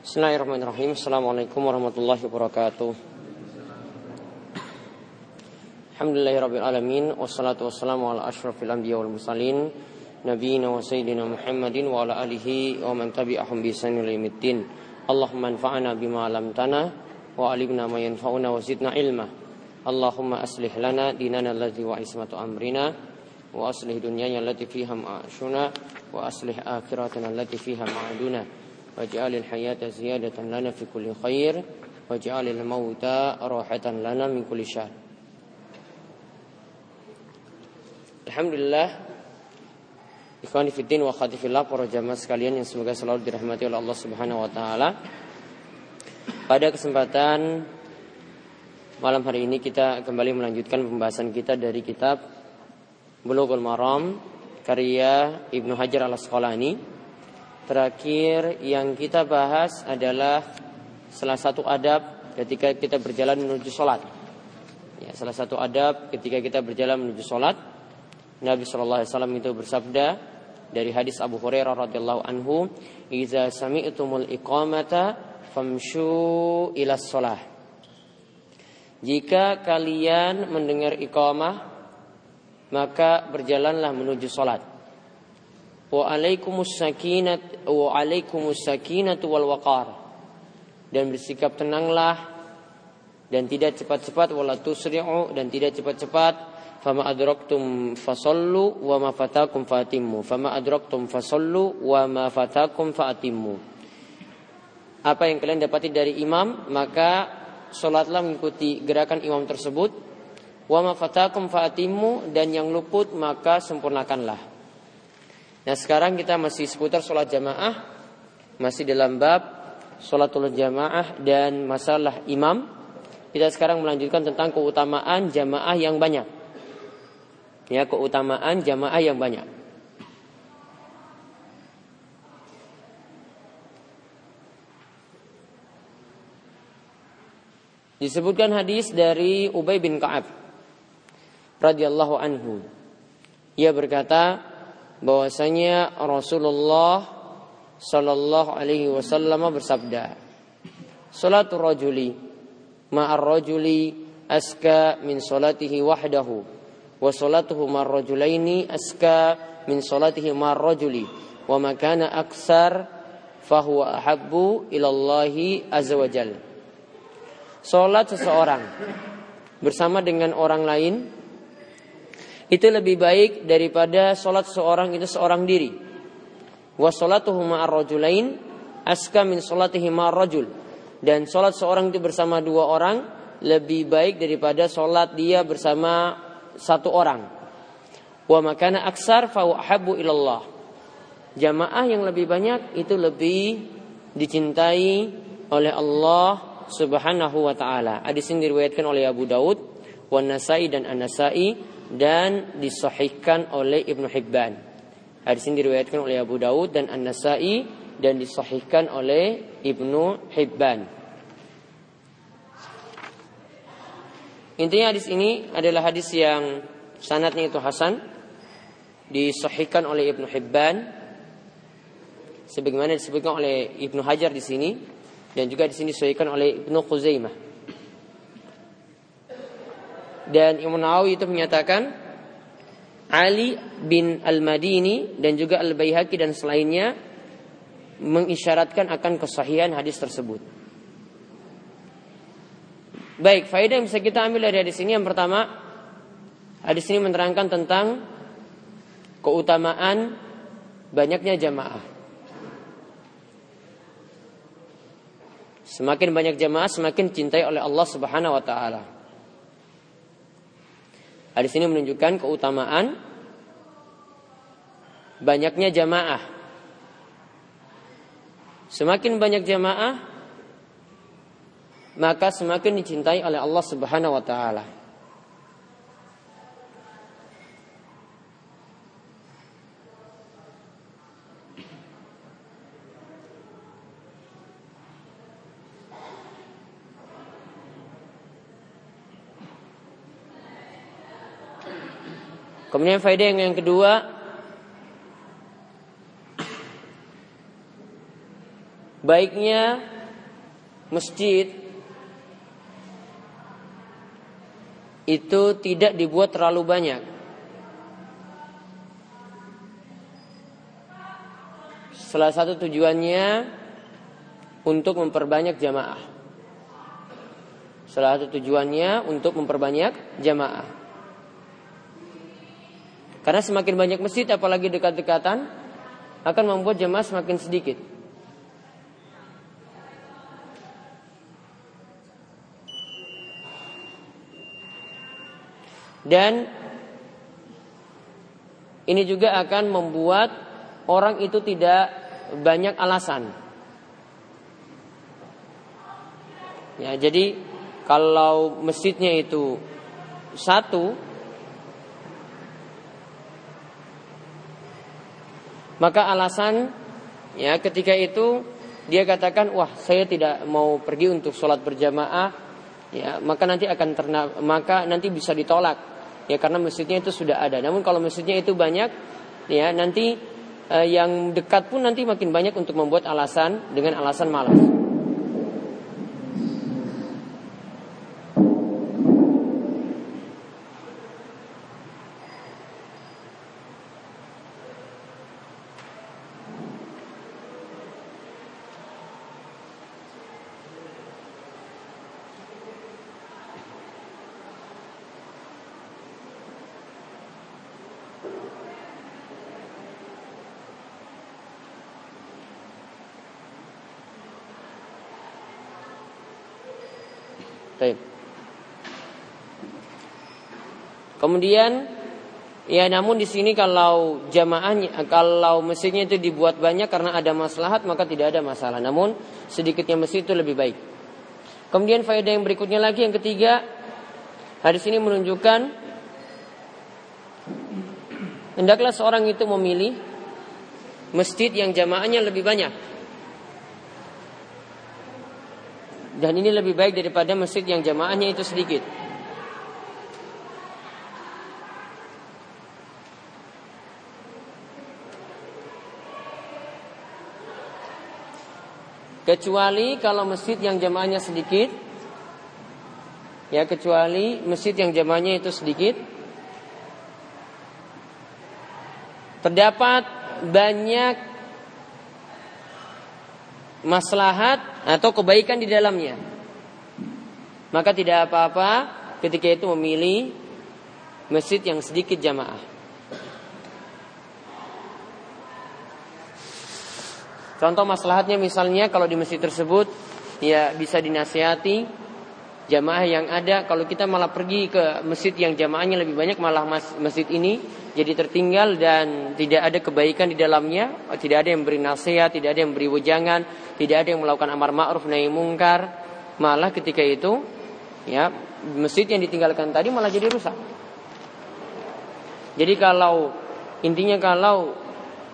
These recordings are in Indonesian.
Bismillahirrahmanirrahim. Assalamualaikum warahmatullahi wabarakatuh. Alhamdulillahirabbil alamin wassalatu wassalamu ala asyrafil anbiya wal mursalin nabiyina wa sayyidina Muhammadin wa ala alihi wa man tabi'ahum bi ihsanin yaumiddin. Allahumma anfa'na bima 'allamtana wa 'allimna ma yanfa'una wa zidna ilma. Allahumma aslih lana dinana alladhi wa ismatu amrina wa aslih dunyana allati fiha ma'ashuna wa aslih akhiratana allati fiha ma'aduna. واجعل الحياة زيادة لنا في كل خير واجعل الموت راحة لنا من كل شر Alhamdulillah Ikhwani fiddin wa khatifillah Para jamaah sekalian yang semoga selalu dirahmati oleh Allah subhanahu wa ta'ala Pada kesempatan Malam hari ini kita kembali melanjutkan pembahasan kita dari kitab Bulughul Maram Karya Ibnu Hajar al-Asqalani Terakhir yang kita bahas adalah salah satu adab ketika kita berjalan menuju sholat. Ya, salah satu adab ketika kita berjalan menuju sholat. Nabi Shallallahu Alaihi Wasallam itu bersabda dari hadis Abu Hurairah radhiyallahu anhu, "Iza sami'tumul iqamata famshu ila sholah." Jika kalian mendengar iqamah, maka berjalanlah menuju sholat wa alaikumus sakinat wa alaikumus dan bersikap tenanglah dan tidak cepat-cepat wala dan tidak cepat-cepat fama adraktum fasallu wa ma fatakum fatimmu fama adraktum fasallu wa ma fatakum fatimmu apa yang kalian dapati dari imam maka salatlah mengikuti gerakan imam tersebut. Wa ma fatakum fatimmu dan yang luput maka sempurnakanlah Nah sekarang kita masih seputar sholat jamaah Masih dalam bab sholatul jamaah dan masalah imam. Kita sekarang melanjutkan tentang keutamaan jamaah yang banyak. Ya keutamaan jamaah yang banyak. Disebutkan hadis dari Ubay bin Ka'ab radhiyallahu anhu. Ia berkata, bahwasanya Rasulullah Shallallahu Alaihi Wasallam bersabda, "Salatul rajuli ma'ar rajuli aska min salatihi wahdahu, wa salatuhu ma'ar rajulaini aska min salatihi ma'ar rajuli, wa makana aksar fahuwa ahabbu ilallahi azza wa jalla." Salat seseorang bersama dengan orang lain itu lebih baik daripada sholat seorang itu seorang diri. Wa aska min sholatihi ma'ar rajul. Dan sholat seorang itu bersama dua orang lebih baik daripada sholat dia bersama satu orang. Wa makana aksar fa ahabbu ilallah. Jamaah yang lebih banyak itu lebih dicintai oleh Allah Subhanahu wa taala. Hadis ini diriwayatkan oleh Abu Daud, Wan Nasai dan An-Nasai dan disahihkan oleh Ibnu Hibban. Hadis ini diriwayatkan oleh Abu Daud dan An-Nasai dan disahihkan oleh Ibnu Hibban. Intinya hadis ini adalah hadis yang sanatnya itu hasan disahihkan oleh Ibnu Hibban sebagaimana disebutkan oleh Ibnu Hajar di sini dan juga di sini disahihkan oleh Ibnu Khuzaimah. Dan Imam Nawawi itu menyatakan Ali bin Al-Madini dan juga Al-Baihaqi dan selainnya mengisyaratkan akan kesahihan hadis tersebut. Baik, faedah yang bisa kita ambil dari hadis ini yang pertama, hadis ini menerangkan tentang keutamaan banyaknya jamaah. Semakin banyak jamaah, semakin cintai oleh Allah Subhanahu wa taala. Hadis ini menunjukkan keutamaan banyaknya jamaah. Semakin banyak jamaah, maka semakin dicintai oleh Allah Subhanahu wa taala. Kemudian faedah yang, yang kedua baiknya masjid itu tidak dibuat terlalu banyak. Salah satu tujuannya untuk memperbanyak jamaah. Salah satu tujuannya untuk memperbanyak jamaah. Karena semakin banyak masjid apalagi dekat-dekatan akan membuat jamaah semakin sedikit. Dan ini juga akan membuat orang itu tidak banyak alasan. Ya, jadi kalau masjidnya itu satu, maka alasan ya ketika itu dia katakan wah saya tidak mau pergi untuk sholat berjamaah ya maka nanti akan terna maka nanti bisa ditolak ya karena masjidnya itu sudah ada. Namun kalau masjidnya itu banyak, ya nanti eh, yang dekat pun nanti makin banyak untuk membuat alasan dengan alasan malas. Baik. Kemudian ya namun di sini kalau jamaahnya kalau mesinnya itu dibuat banyak karena ada maslahat maka tidak ada masalah. Namun sedikitnya mesin itu lebih baik. Kemudian faedah yang berikutnya lagi yang ketiga hadis ini menunjukkan hendaklah seorang itu memilih masjid yang jamaahnya lebih banyak. Dan ini lebih baik daripada masjid yang jamaahnya itu sedikit. Kecuali kalau masjid yang jamaahnya sedikit Ya kecuali masjid yang jamaahnya itu sedikit Terdapat banyak maslahat atau kebaikan di dalamnya. Maka tidak apa-apa ketika itu memilih masjid yang sedikit jamaah. Contoh maslahatnya misalnya kalau di masjid tersebut ya bisa dinasihati jamaah yang ada kalau kita malah pergi ke masjid yang jamaahnya lebih banyak malah masjid ini jadi tertinggal dan tidak ada kebaikan di dalamnya, tidak ada yang beri nasihat, tidak ada yang beri wejangan, tidak ada yang melakukan amar ma'ruf nahi mungkar. Malah ketika itu ya masjid yang ditinggalkan tadi malah jadi rusak. Jadi kalau intinya kalau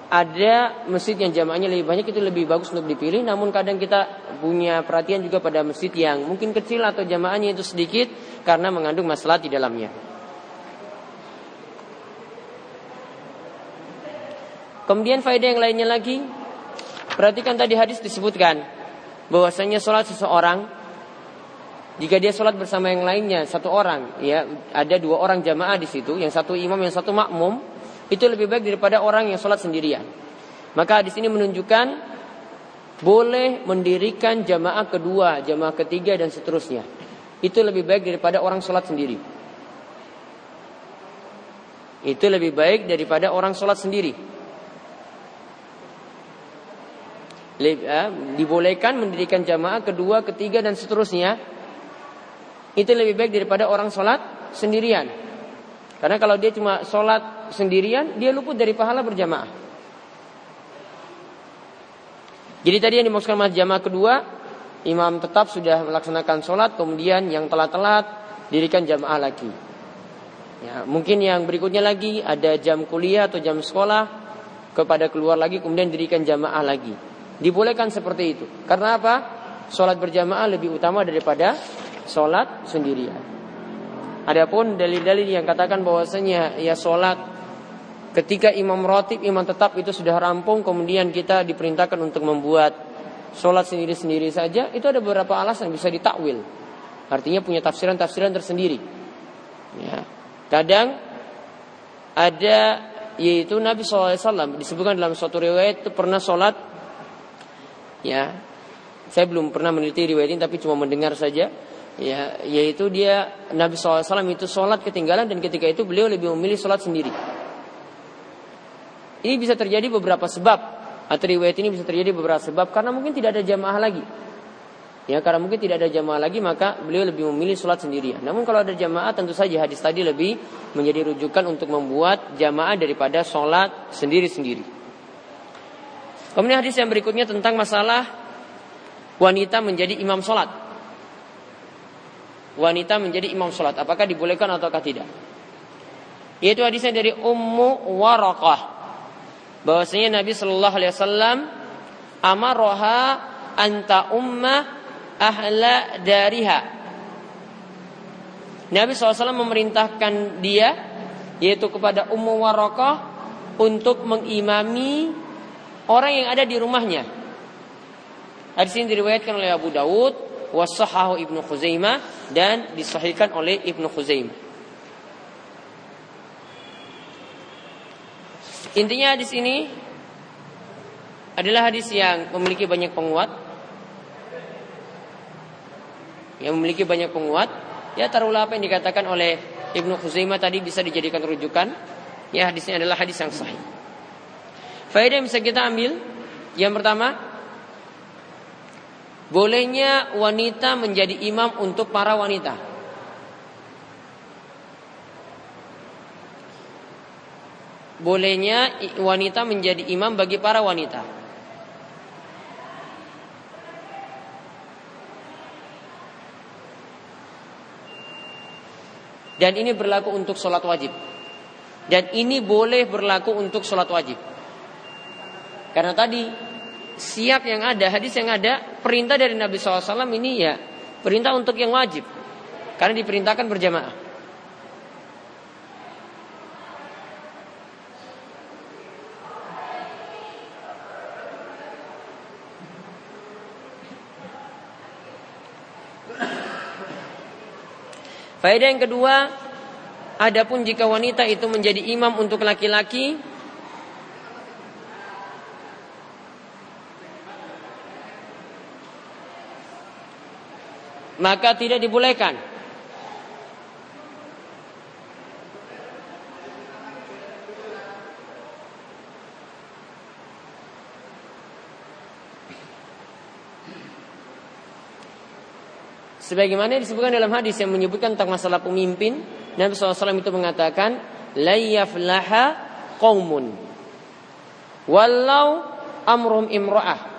ada masjid yang jamaahnya lebih banyak itu lebih bagus untuk dipilih namun kadang kita punya perhatian juga pada masjid yang mungkin kecil atau jamaahnya itu sedikit karena mengandung masalah di dalamnya. Kemudian faedah yang lainnya lagi, perhatikan tadi hadis disebutkan bahwasanya sholat seseorang jika dia sholat bersama yang lainnya satu orang, ya ada dua orang jamaah di situ, yang satu imam, yang satu makmum, itu lebih baik daripada orang yang sholat sendirian. Maka hadis ini menunjukkan boleh mendirikan jamaah kedua, jamaah ketiga dan seterusnya. Itu lebih baik daripada orang sholat sendiri. Itu lebih baik daripada orang sholat sendiri. Eh, dibolehkan mendirikan jamaah kedua, ketiga dan seterusnya itu lebih baik daripada orang sholat sendirian. Karena kalau dia cuma sholat sendirian, dia luput dari pahala berjamaah. Jadi tadi yang dimaksudkan jamaah kedua, imam tetap sudah melaksanakan sholat, kemudian yang telat-telat dirikan jamaah lagi. Ya, mungkin yang berikutnya lagi ada jam kuliah atau jam sekolah kepada keluar lagi, kemudian dirikan jamaah lagi. Dibolehkan seperti itu. Karena apa? Sholat berjamaah lebih utama daripada sholat sendirian. Adapun dalil-dalil yang katakan bahwasanya ya sholat ketika imam rotib, imam tetap itu sudah rampung, kemudian kita diperintahkan untuk membuat sholat sendiri-sendiri saja itu ada beberapa alasan bisa ditakwil. Artinya punya tafsiran-tafsiran tersendiri. Ya. Kadang ada yaitu Nabi SAW disebutkan dalam suatu riwayat itu pernah sholat ya saya belum pernah meneliti riwayat ini tapi cuma mendengar saja ya yaitu dia Nabi SAW itu sholat ketinggalan dan ketika itu beliau lebih memilih sholat sendiri ini bisa terjadi beberapa sebab atau riwayat ini bisa terjadi beberapa sebab karena mungkin tidak ada jamaah lagi Ya karena mungkin tidak ada jamaah lagi maka beliau lebih memilih sholat sendirian. Namun kalau ada jamaah tentu saja hadis tadi lebih menjadi rujukan untuk membuat jamaah daripada sholat sendiri-sendiri. Kemudian hadis yang berikutnya tentang masalah wanita menjadi imam sholat. Wanita menjadi imam sholat. Apakah dibolehkan ataukah tidak? Yaitu hadisnya dari Ummu Warakah. Bahwasanya Nabi Shallallahu Alaihi Wasallam amaroha anta ummah ahla dariha. Nabi SAW memerintahkan dia yaitu kepada Ummu Warakah untuk mengimami orang yang ada di rumahnya. Hadis ini diriwayatkan oleh Abu Dawud, wasahahu Ibnu Khuzaimah dan disahihkan oleh Ibnu Khuzaimah. Intinya hadis ini adalah hadis yang memiliki banyak penguat yang memiliki banyak penguat, ya taruhlah apa yang dikatakan oleh Ibnu Khuzaimah tadi bisa dijadikan rujukan. Ya hadisnya adalah hadis yang sahih. Faedah yang bisa kita ambil yang pertama bolehnya wanita menjadi imam untuk para wanita. Bolehnya wanita menjadi imam bagi para wanita. Dan ini berlaku untuk sholat wajib. Dan ini boleh berlaku untuk sholat wajib. Karena tadi siap yang ada, hadis yang ada, perintah dari Nabi SAW ini ya perintah untuk yang wajib. Karena diperintahkan berjamaah. Faedah yang kedua, adapun jika wanita itu menjadi imam untuk laki-laki, maka tidak dibolehkan Sebagaimana disebutkan dalam hadis yang menyebutkan tentang masalah pemimpin, Nabi SAW itu mengatakan, Layaflaha qawmun. Walau amrum imra'ah.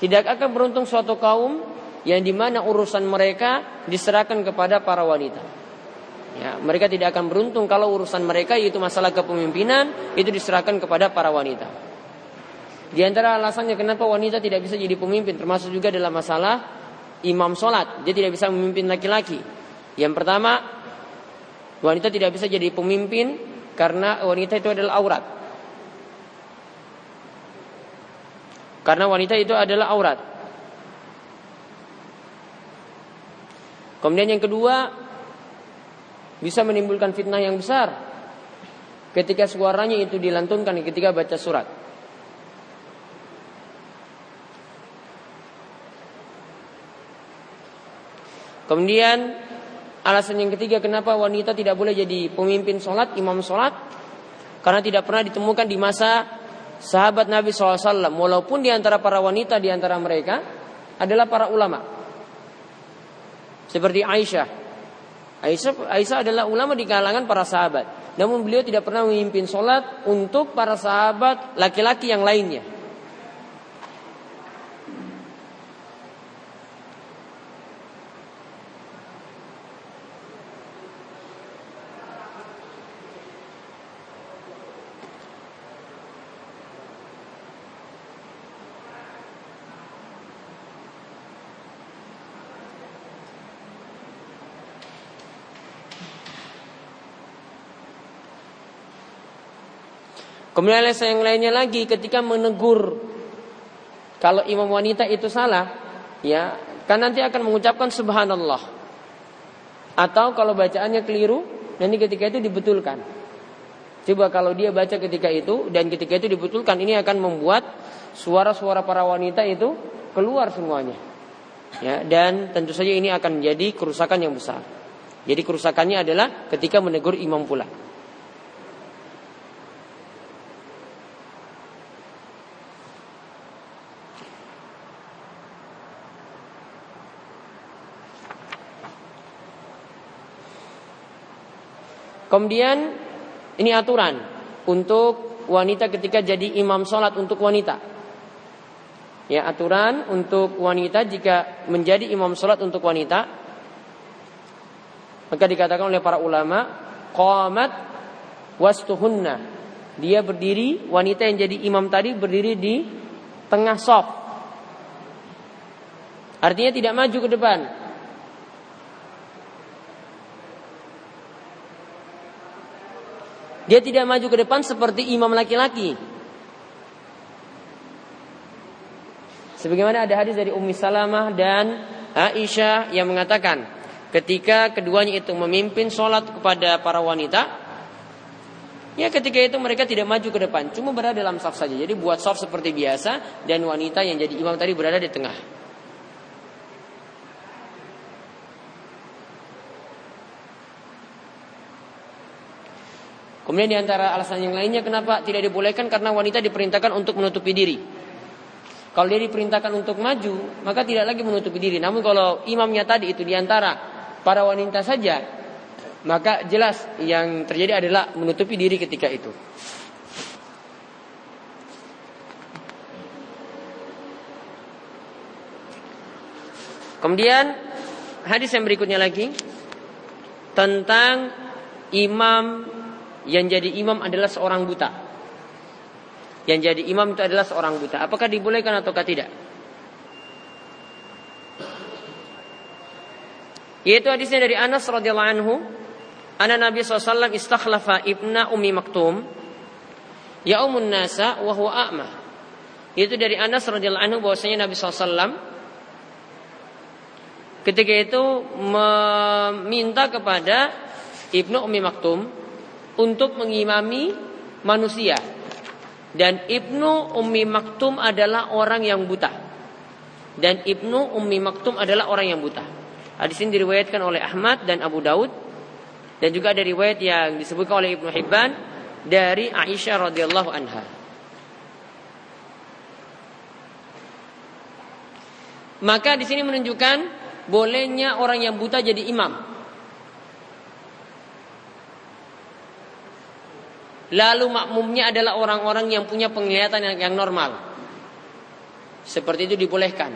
Tidak akan beruntung suatu kaum yang di mana urusan mereka diserahkan kepada para wanita. Ya, mereka tidak akan beruntung kalau urusan mereka yaitu masalah kepemimpinan itu diserahkan kepada para wanita. Di antara alasannya kenapa wanita tidak bisa jadi pemimpin termasuk juga dalam masalah imam sholat. Dia tidak bisa memimpin laki-laki. Yang pertama, wanita tidak bisa jadi pemimpin karena wanita itu adalah aurat. Karena wanita itu adalah aurat. Kemudian yang kedua, bisa menimbulkan fitnah yang besar ketika suaranya itu dilantunkan ketika baca surat. Kemudian alasan yang ketiga kenapa wanita tidak boleh jadi pemimpin sholat, imam sholat. Karena tidak pernah ditemukan di masa sahabat Nabi SAW. Walaupun di antara para wanita di antara mereka adalah para ulama. Seperti Aisyah. Aisyah, Aisyah adalah ulama di kalangan para sahabat. Namun beliau tidak pernah memimpin sholat untuk para sahabat laki-laki yang lainnya. Kemudian alasan yang lainnya lagi ketika menegur Kalau imam wanita itu salah, ya kan nanti akan mengucapkan subhanallah. Atau kalau bacaannya keliru, nanti ketika itu dibetulkan. Coba kalau dia baca ketika itu dan ketika itu dibetulkan, ini akan membuat suara-suara para wanita itu keluar semuanya. Ya, dan tentu saja ini akan menjadi kerusakan yang besar. Jadi kerusakannya adalah ketika menegur imam pula. Kemudian ini aturan untuk wanita ketika jadi imam sholat untuk wanita. Ya aturan untuk wanita jika menjadi imam sholat untuk wanita maka dikatakan oleh para ulama qamat wastuhunna. Dia berdiri wanita yang jadi imam tadi berdiri di tengah sop artinya tidak maju ke depan Dia tidak maju ke depan seperti imam laki-laki. Sebagaimana ada hadis dari Ummi Salamah dan Aisyah yang mengatakan ketika keduanya itu memimpin sholat kepada para wanita, ya ketika itu mereka tidak maju ke depan, cuma berada dalam saf saja. Jadi buat saf seperti biasa dan wanita yang jadi imam tadi berada di tengah. Kemudian di antara alasan yang lainnya kenapa tidak dibolehkan karena wanita diperintahkan untuk menutupi diri. Kalau dia diperintahkan untuk maju, maka tidak lagi menutupi diri. Namun kalau imamnya tadi itu di antara para wanita saja, maka jelas yang terjadi adalah menutupi diri ketika itu. Kemudian hadis yang berikutnya lagi tentang imam yang jadi imam adalah seorang buta. Yang jadi imam itu adalah seorang buta. Apakah dibolehkan ataukah tidak? Yaitu hadisnya dari Anas radhiyallahu anhu, Ana Nabi SAW istakhlafa ibna Umi Maktum ya umun nasa wa huwa a'ma. Itu dari Anas radhiyallahu anhu bahwasanya Nabi SAW ketika itu meminta kepada Ibnu Umi Maktum untuk mengimami manusia. Dan Ibnu Ummi Maktum adalah orang yang buta. Dan Ibnu Ummi Maktum adalah orang yang buta. Hadis ini diriwayatkan oleh Ahmad dan Abu Daud dan juga ada riwayat yang disebutkan oleh Ibnu Hibban dari Aisyah radhiyallahu anha. Maka di sini menunjukkan bolehnya orang yang buta jadi imam. Lalu makmumnya adalah orang-orang yang punya penglihatan yang, yang normal. Seperti itu dibolehkan.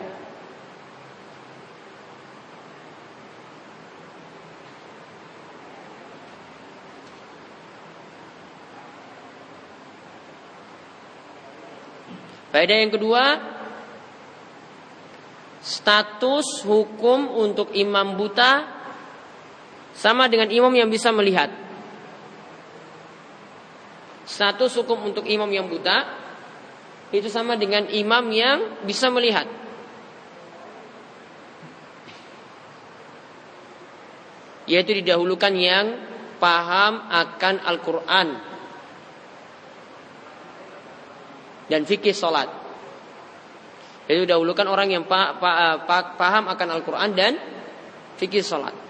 Faedah yang kedua, status hukum untuk imam buta sama dengan imam yang bisa melihat. Status hukum untuk imam yang buta itu sama dengan imam yang bisa melihat. Yaitu didahulukan yang paham akan Al-Quran dan fikih solat. Itu dahulukan orang yang paham akan Al-Quran dan fikih solat.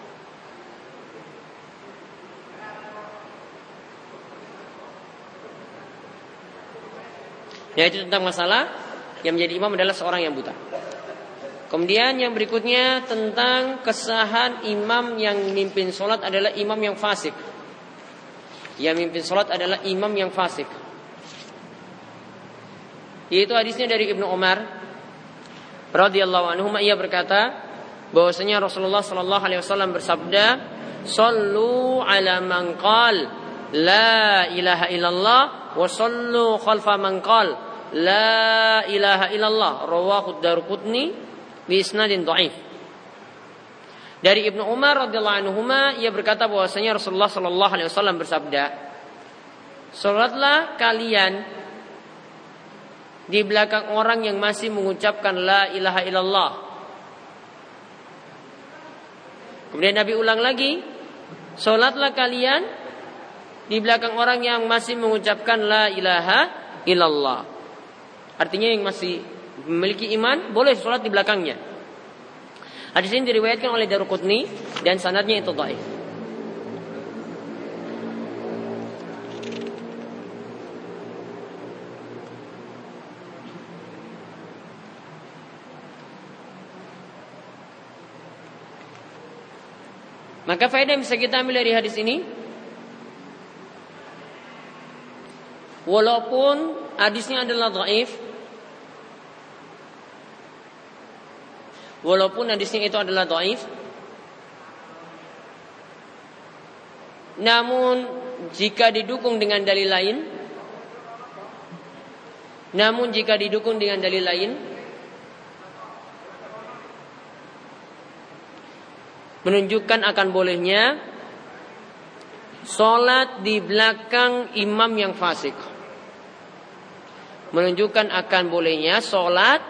Yaitu tentang masalah yang menjadi imam adalah seorang yang buta. Kemudian yang berikutnya tentang kesahan imam yang mimpin sholat adalah imam yang fasik. Yang mimpin sholat adalah imam yang fasik. Yaitu hadisnya dari Ibnu Umar radhiyallahu anhu ia berkata bahwasanya Rasulullah sallallahu alaihi wasallam bersabda, "Sallu ala man qal la ilaha illallah wa sallu khalfa man qal La ilaha illallah rawahu Daruqutni bi isnadin dhaif. Dari Ibnu Umar radhiyallahu anhu ia berkata bahwasanya Rasulullah sallallahu alaihi wasallam bersabda, "Salatlah kalian di belakang orang yang masih mengucapkan la ilaha illallah. Kemudian Nabi ulang lagi, solatlah kalian di belakang orang yang masih mengucapkan la ilaha illallah. Artinya yang masih memiliki iman boleh sholat di belakangnya. Hadis ini diriwayatkan oleh Daruqutni dan sanadnya itu baik. Maka faedah yang bisa kita ambil dari hadis ini Walaupun hadisnya adalah dhaif Walaupun hadisnya itu adalah dhaif. Namun jika didukung dengan dalil lain Namun jika didukung dengan dalil lain menunjukkan akan bolehnya Sholat di belakang imam yang fasik. Menunjukkan akan bolehnya Sholat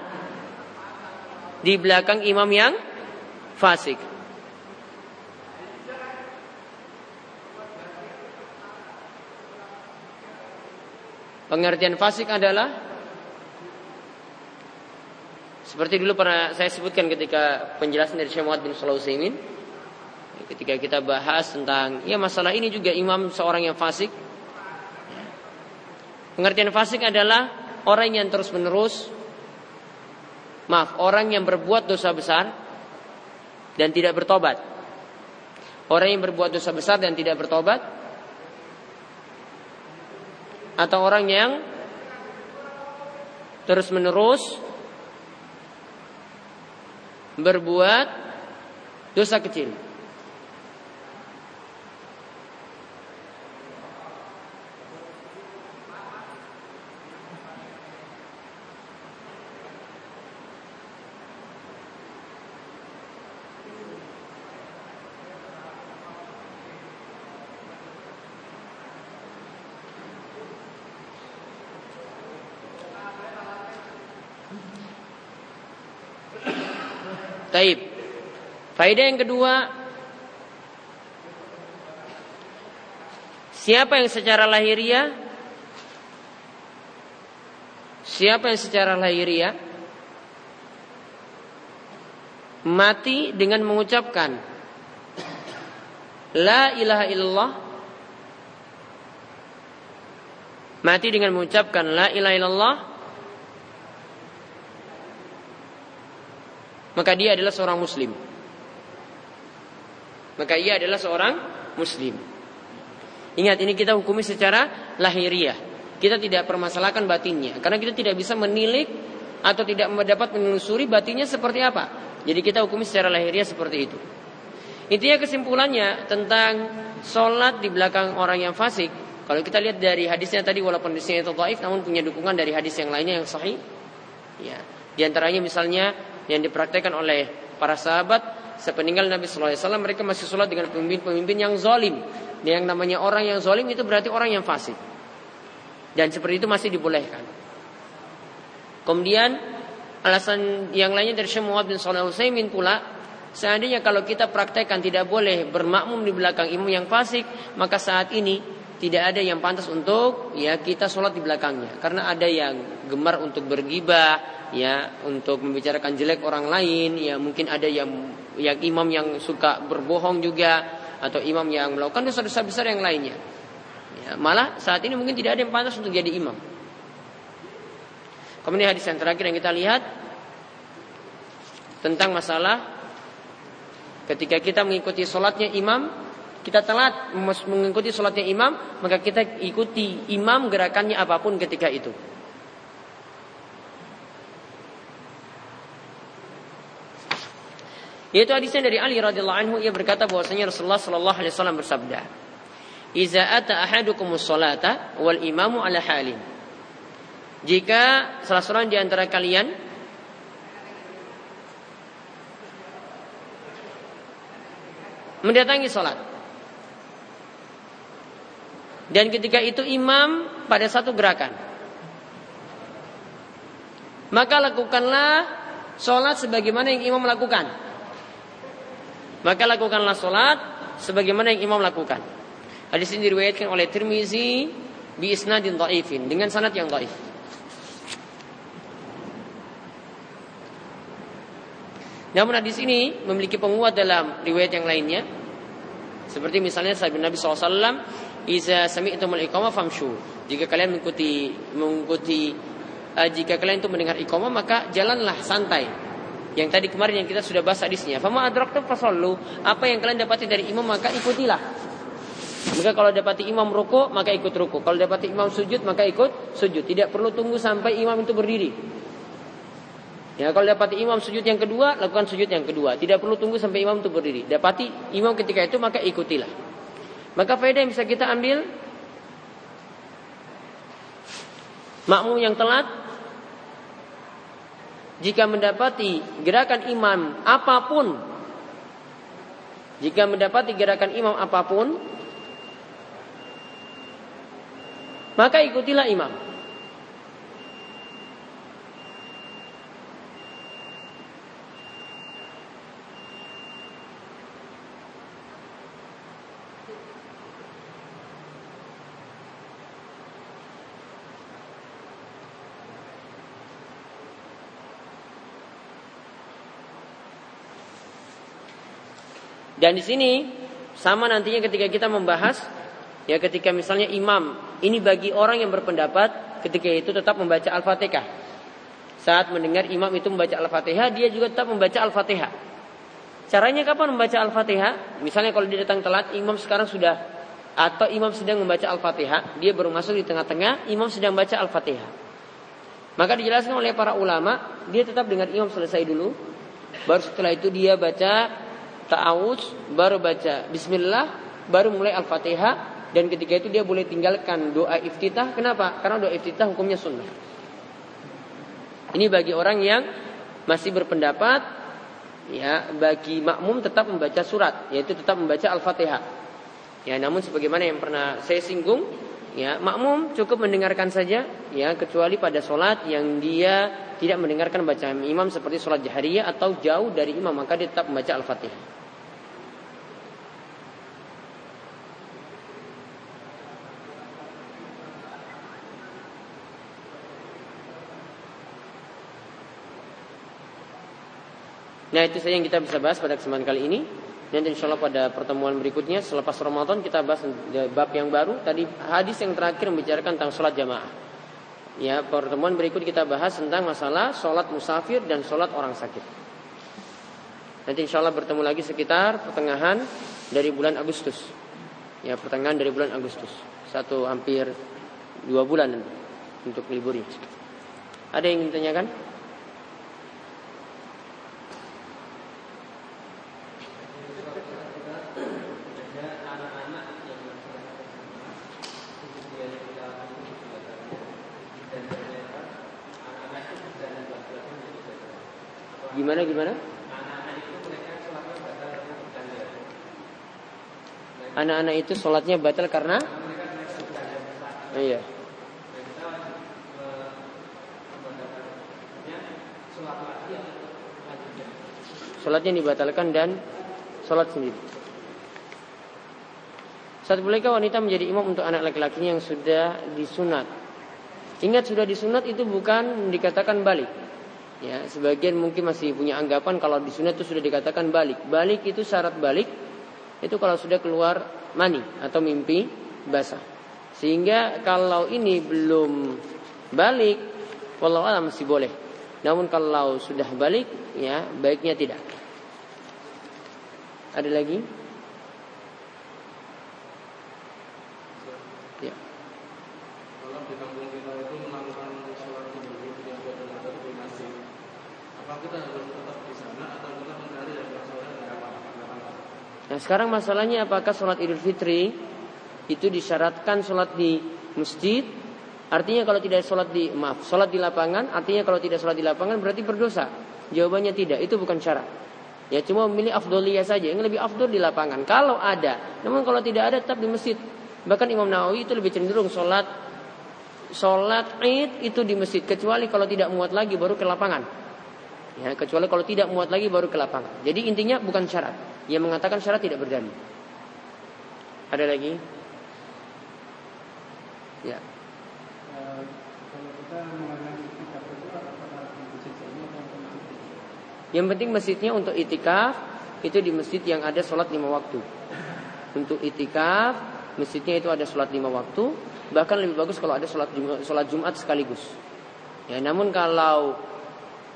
Di belakang imam yang fasik Pengertian fasik adalah seperti dulu pernah saya sebutkan ketika penjelasan dari Syekh Muhammad bin Sulaiman ketika kita bahas tentang ya masalah ini juga imam seorang yang fasik. Pengertian fasik adalah orang yang terus menerus maaf, orang yang berbuat dosa besar dan tidak bertobat. Orang yang berbuat dosa besar dan tidak bertobat atau orang yang terus menerus berbuat dosa kecil. Taib. Faedah yang kedua, siapa yang secara lahiriah? Siapa yang secara lahiriah? Mati dengan mengucapkan La ilaha illallah. Mati dengan mengucapkan La ilaha illallah maka dia adalah seorang muslim. Maka ia adalah seorang muslim. Ingat ini kita hukumi secara lahiriah. Kita tidak permasalahkan batinnya karena kita tidak bisa menilik atau tidak mendapat menelusuri batinnya seperti apa. Jadi kita hukumi secara lahiriah seperti itu. Intinya kesimpulannya tentang sholat di belakang orang yang fasik. Kalau kita lihat dari hadisnya tadi walaupun hadisnya itu taif namun punya dukungan dari hadis yang lainnya yang sahih. Ya, di antaranya misalnya yang dipraktekkan oleh para sahabat sepeninggal Nabi Sallallahu Alaihi Wasallam mereka masih sholat dengan pemimpin-pemimpin yang zalim. Yang namanya orang yang zalim itu berarti orang yang fasik. Dan seperti itu masih dibolehkan. Kemudian alasan yang lainnya dari Syekh Muhammad bin Shalih Utsaimin pula seandainya kalau kita praktekkan tidak boleh bermakmum di belakang imam yang fasik, maka saat ini tidak ada yang pantas untuk ya kita sholat di belakangnya. Karena ada yang gemar untuk bergibah ya untuk membicarakan jelek orang lain ya mungkin ada yang yang imam yang suka berbohong juga atau imam yang melakukan dosa-dosa besar yang lainnya. Ya, malah saat ini mungkin tidak ada yang pantas untuk jadi imam. Kemudian hadis yang terakhir yang kita lihat tentang masalah ketika kita mengikuti sholatnya imam kita telat mengikuti sholatnya imam, maka kita ikuti imam gerakannya apa pun ketika itu. Yaitu hadisnya dari Ali radhiyallahu anhu ia berkata bahwasanya Rasulullah sallallahu alaihi wasallam bersabda, "Iza ata ahadukumus salata wal imamu ala halin." Jika salah seorang di antara kalian mendatangi salat dan ketika itu imam pada satu gerakan. maka lakukanlah sholat sebagaimana yang imam lakukan. Maka lakukanlah sholat sebagaimana yang imam lakukan. Hadis ini diriwayatkan oleh Tirmizi bi isnadin dhaifin dengan sanad yang dhaif. Namun hadis ini memiliki penguat dalam riwayat yang lainnya. Seperti misalnya sabda Nabi SAW, Iza sami'tumul iqamah famshu. Jika kalian mengikuti mengikuti uh, jika kalian itu mendengar iqamah maka jalanlah santai. Yang tadi kemarin yang kita sudah bahas hadisnya. Fama adraktum fasallu. Apa yang kalian dapati dari imam maka ikutilah. Maka kalau dapati imam ruku maka ikut ruku. Kalau dapati imam sujud maka ikut sujud. Tidak perlu tunggu sampai imam itu berdiri. Ya, kalau dapati imam sujud yang kedua, lakukan sujud yang kedua. Tidak perlu tunggu sampai imam itu berdiri. Dapati imam ketika itu, maka ikutilah. Maka faedah yang bisa kita ambil, makmum yang telat, jika mendapati gerakan imam apa pun, jika mendapati gerakan imam apa pun, maka ikutilah imam. Dan di sini sama nantinya ketika kita membahas ya ketika misalnya imam ini bagi orang yang berpendapat ketika itu tetap membaca Al-Fatihah. Saat mendengar imam itu membaca Al-Fatihah, dia juga tetap membaca Al-Fatihah. Caranya kapan membaca Al-Fatihah? Misalnya kalau dia datang telat, imam sekarang sudah atau imam sedang membaca Al-Fatihah, dia baru masuk di tengah-tengah, imam sedang baca Al-Fatihah. Maka dijelaskan oleh para ulama, dia tetap dengar imam selesai dulu, baru setelah itu dia baca ta'awuz, baru baca bismillah, baru mulai Al-Fatihah dan ketika itu dia boleh tinggalkan doa iftitah. Kenapa? Karena doa iftitah hukumnya sunnah. Ini bagi orang yang masih berpendapat ya bagi makmum tetap membaca surat yaitu tetap membaca Al-Fatihah. Ya, namun sebagaimana yang pernah saya singgung, ya makmum cukup mendengarkan saja ya kecuali pada sholat yang dia tidak mendengarkan bacaan imam seperti sholat jahriyah atau jauh dari imam maka dia tetap membaca Al-Fatihah. Nah itu saja yang kita bisa bahas pada kesempatan kali ini. Dan insya Allah pada pertemuan berikutnya selepas Ramadan kita bahas bab yang baru. Tadi hadis yang terakhir membicarakan tentang sholat jamaah. Ya pertemuan berikut kita bahas tentang masalah sholat musafir dan sholat orang sakit. Nanti insya Allah bertemu lagi sekitar pertengahan dari bulan Agustus. Ya pertengahan dari bulan Agustus. Satu hampir dua bulan untuk liburnya. Ada yang ingin ditanyakan? Anak-anak itu sholatnya batal karena Iya. Sholatnya dibatalkan dan sholat sendiri. Saat bolehkah wanita menjadi imam untuk anak laki-laki yang sudah disunat. Ingat sudah disunat itu bukan dikatakan balik. Ya, sebagian mungkin masih punya anggapan kalau di sunat itu sudah dikatakan balik. Balik itu syarat balik itu kalau sudah keluar mani atau mimpi basah. Sehingga kalau ini belum balik, walau alam masih boleh. Namun kalau sudah balik, ya baiknya tidak. Ada lagi? Nah sekarang masalahnya apakah sholat idul fitri itu disyaratkan sholat di masjid Artinya kalau tidak sholat di maaf sholat di lapangan artinya kalau tidak sholat di lapangan berarti berdosa. Jawabannya tidak, itu bukan syarat. Ya cuma memilih afdoliyah saja yang lebih afdol di lapangan. Kalau ada, namun kalau tidak ada tetap di masjid. Bahkan Imam Nawawi itu lebih cenderung sholat sholat id itu di masjid kecuali kalau tidak muat lagi baru ke lapangan. Ya, kecuali kalau tidak muat lagi baru ke lapangan. Jadi intinya bukan syarat. Yang mengatakan syarat tidak berdalil. Ada lagi? Ya. Yang penting masjidnya untuk itikaf itu di masjid yang ada sholat lima waktu. Untuk itikaf masjidnya itu ada sholat lima waktu. Bahkan lebih bagus kalau ada sholat sholat Jumat sekaligus. Ya, namun kalau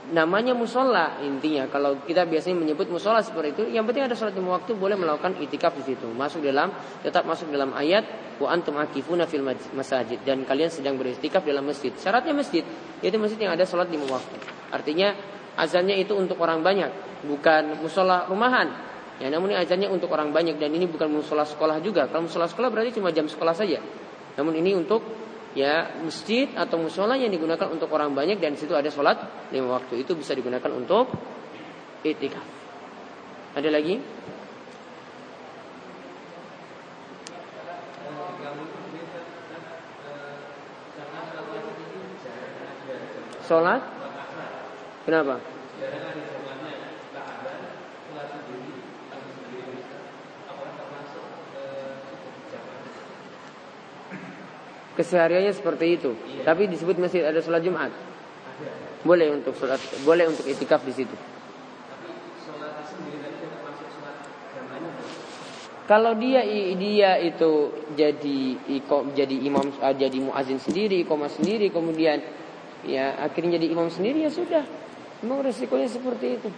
namanya musola intinya. Kalau kita biasanya menyebut musola seperti itu yang penting ada sholat lima waktu boleh melakukan itikaf di situ. Masuk dalam tetap masuk dalam ayat wa antum akifuna fil masajid. Dan kalian sedang beritikaf dalam masjid. Syaratnya masjid yaitu masjid yang ada sholat lima waktu. Artinya azannya itu untuk orang banyak bukan musola rumahan. Ya namun ini azannya untuk orang banyak dan ini bukan musola sekolah juga. Kalau musola sekolah berarti cuma jam sekolah saja. Namun ini untuk ya masjid atau musola yang digunakan untuk orang banyak dan situ ada sholat lima waktu itu bisa digunakan untuk itikaf. Ada lagi? Sholat? Kenapa? Kesehariannya seperti itu. Iya. Tapi disebut masjid ada sholat Jumat. Boleh untuk sholat, boleh untuk itikaf di situ. Kalau dia dia itu jadi jadi imam ah, jadi muazin sendiri, ikoma sendiri, kemudian ya akhirnya jadi imam sendiri ya sudah. Memang resikonya seperti itu.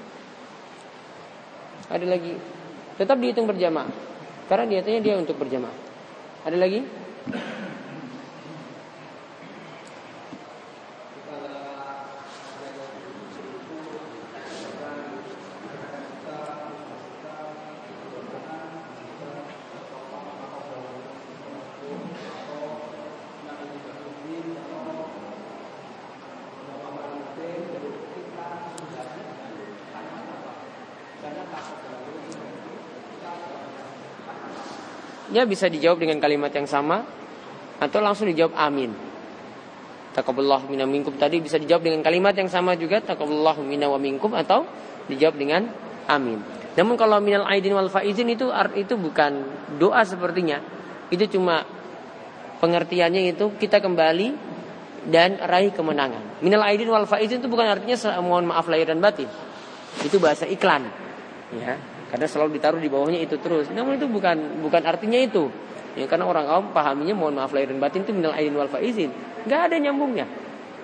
Ada lagi, tetap dihitung berjamaah. Karena niatnya dia untuk berjamaah. Ada lagi? Ya bisa dijawab dengan kalimat yang sama atau langsung dijawab amin. Takaballahu minna minkum tadi bisa dijawab dengan kalimat yang sama juga takaballahu minna wa minkum atau dijawab dengan amin. Namun kalau minal aidin wal faizin itu itu bukan doa sepertinya. Itu cuma pengertiannya itu kita kembali dan raih kemenangan. Minal aidin wal faizin itu bukan artinya mohon maaf lahir dan batin. Itu bahasa iklan. Ya, karena selalu ditaruh di bawahnya itu terus. Namun itu bukan bukan artinya itu. Ya, karena orang awam pahaminya mohon maaf lahir dan batin itu minal aidin wal faizin. Enggak ada nyambungnya.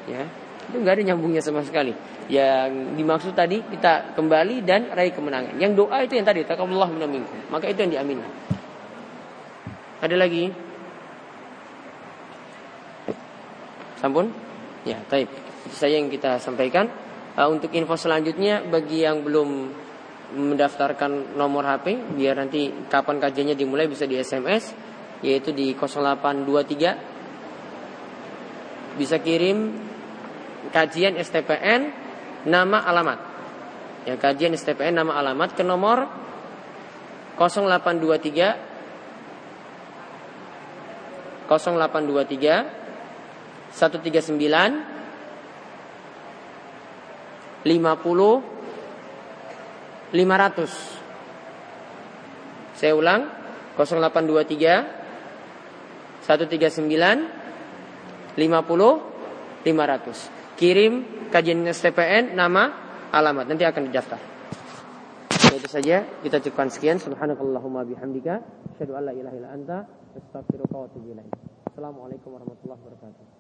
Ya. Itu enggak ada nyambungnya sama sekali. Yang dimaksud tadi kita kembali dan raih kemenangan. Yang doa itu yang tadi taqabbalallahu minna minkum. Maka itu yang diaminkan. Ada lagi? Sampun? Ya, baik. Saja yang kita sampaikan. Uh, untuk info selanjutnya bagi yang belum mendaftarkan nomor HP biar nanti kapan kajiannya dimulai bisa di SMS yaitu di 0823 bisa kirim kajian STPN nama alamat. Ya kajian STPN nama alamat ke nomor 0823 0823 139 50 500. Saya ulang 0823 139 50 500. Kirim kajian STPN nama alamat nanti akan didaftar. Itu saja kita cukupkan sekian subhanakallahumma bihamdika. Assalamualaikum warahmatullahi wabarakatuh.